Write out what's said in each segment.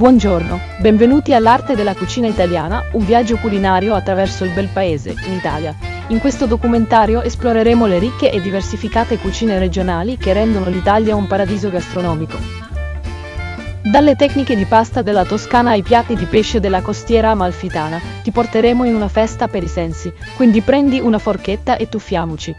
Buongiorno, benvenuti all'Arte della cucina italiana, un viaggio culinario attraverso il bel paese, in Italia. In questo documentario esploreremo le ricche e diversificate cucine regionali che rendono l'Italia un paradiso gastronomico. Dalle tecniche di pasta della Toscana ai piatti di pesce della costiera amalfitana, ti porteremo in una festa per i sensi, quindi prendi una forchetta e tuffiamoci.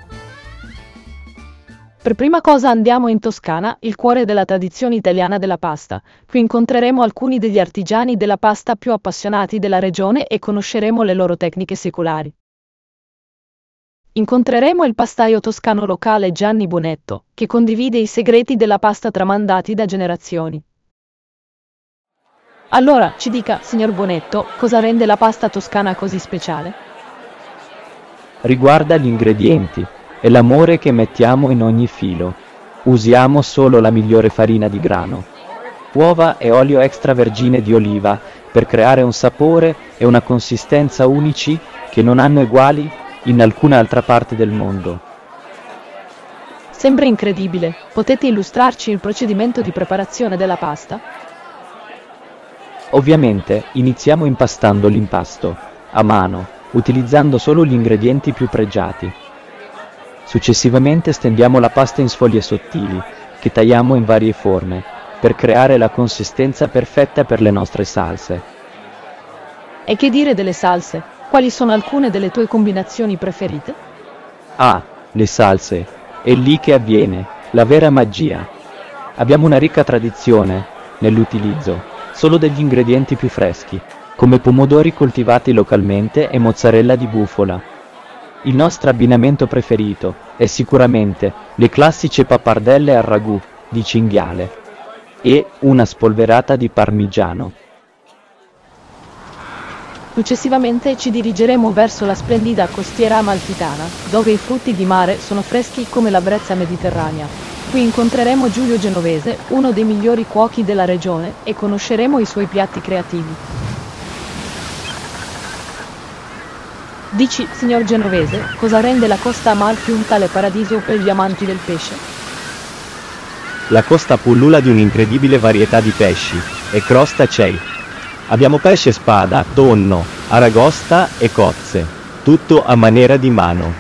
Per prima cosa andiamo in Toscana, il cuore della tradizione italiana della pasta. Qui incontreremo alcuni degli artigiani della pasta più appassionati della regione e conosceremo le loro tecniche secolari. Incontreremo il pastaio toscano locale Gianni Bonetto, che condivide i segreti della pasta tramandati da generazioni. Allora, ci dica, signor Bonetto, cosa rende la pasta toscana così speciale? Riguarda gli ingredienti e l'amore che mettiamo in ogni filo. Usiamo solo la migliore farina di grano. Uova e olio extravergine di oliva per creare un sapore e una consistenza unici che non hanno eguali in alcuna altra parte del mondo. Sembra incredibile. Potete illustrarci il procedimento di preparazione della pasta? Ovviamente iniziamo impastando l'impasto, a mano, utilizzando solo gli ingredienti più pregiati. Successivamente stendiamo la pasta in sfoglie sottili, che tagliamo in varie forme, per creare la consistenza perfetta per le nostre salse. E che dire delle salse? Quali sono alcune delle tue combinazioni preferite? Ah, le salse. È lì che avviene la vera magia. Abbiamo una ricca tradizione nell'utilizzo solo degli ingredienti più freschi, come pomodori coltivati localmente e mozzarella di bufala, il nostro abbinamento preferito è sicuramente le classiche pappardelle al ragù di cinghiale e una spolverata di parmigiano. Successivamente ci dirigeremo verso la splendida costiera amalfitana, dove i frutti di mare sono freschi come la brezza mediterranea. Qui incontreremo Giulio Genovese, uno dei migliori cuochi della regione, e conosceremo i suoi piatti creativi. Dici, signor Genovese, cosa rende la costa Amalfi un tale paradiso per gli amanti del pesce? La costa pullula di un'incredibile varietà di pesci e crostacei. Abbiamo pesce spada, tonno, aragosta e cozze, tutto a maniera di mano.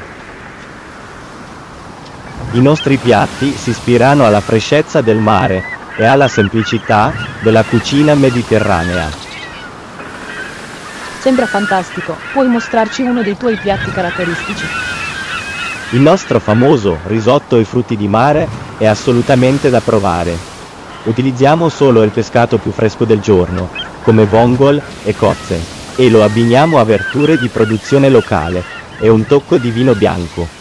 I nostri piatti si ispirano alla freschezza del mare e alla semplicità della cucina mediterranea. Sembra fantastico. Puoi mostrarci uno dei tuoi piatti caratteristici? Il nostro famoso risotto ai frutti di mare è assolutamente da provare. Utilizziamo solo il pescato più fresco del giorno, come vongol e cozze, e lo abbiniamo a verdure di produzione locale e un tocco di vino bianco.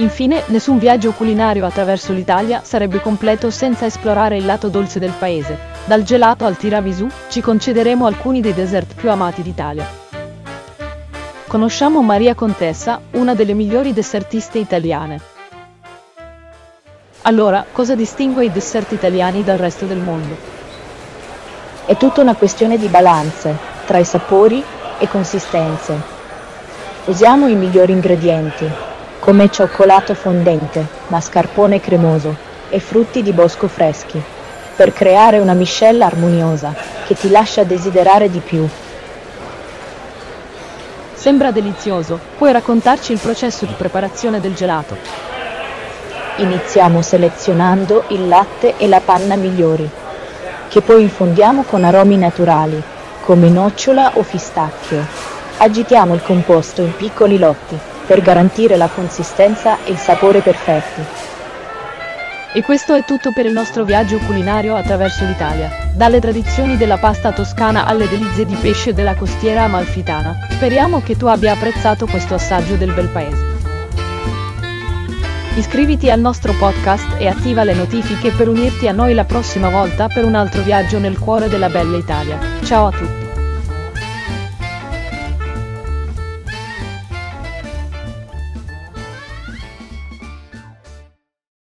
Infine, nessun viaggio culinario attraverso l'Italia sarebbe completo senza esplorare il lato dolce del paese. Dal gelato al tiramisù, ci concederemo alcuni dei dessert più amati d'Italia. Conosciamo Maria Contessa, una delle migliori dessertiste italiane. Allora, cosa distingue i dessert italiani dal resto del mondo? È tutta una questione di balance tra i sapori e consistenze. Usiamo i migliori ingredienti, come cioccolato fondente, mascarpone cremoso e frutti di bosco freschi, per creare una miscela armoniosa che ti lascia desiderare di più. Sembra delizioso. Puoi raccontarci il processo di preparazione del gelato? Iniziamo selezionando il latte e la panna migliori, che poi infondiamo con aromi naturali, come nocciola o pistacchio. Agitiamo il composto in piccoli lotti per garantire la consistenza e il sapore perfetti. E questo è tutto per il nostro viaggio culinario attraverso l'Italia, dalle tradizioni della pasta toscana alle delizie di pesce della costiera amalfitana. Speriamo che tu abbia apprezzato questo assaggio del bel paese. Iscriviti al nostro podcast e attiva le notifiche per unirti a noi la prossima volta per un altro viaggio nel cuore della bella Italia. Ciao a tutti!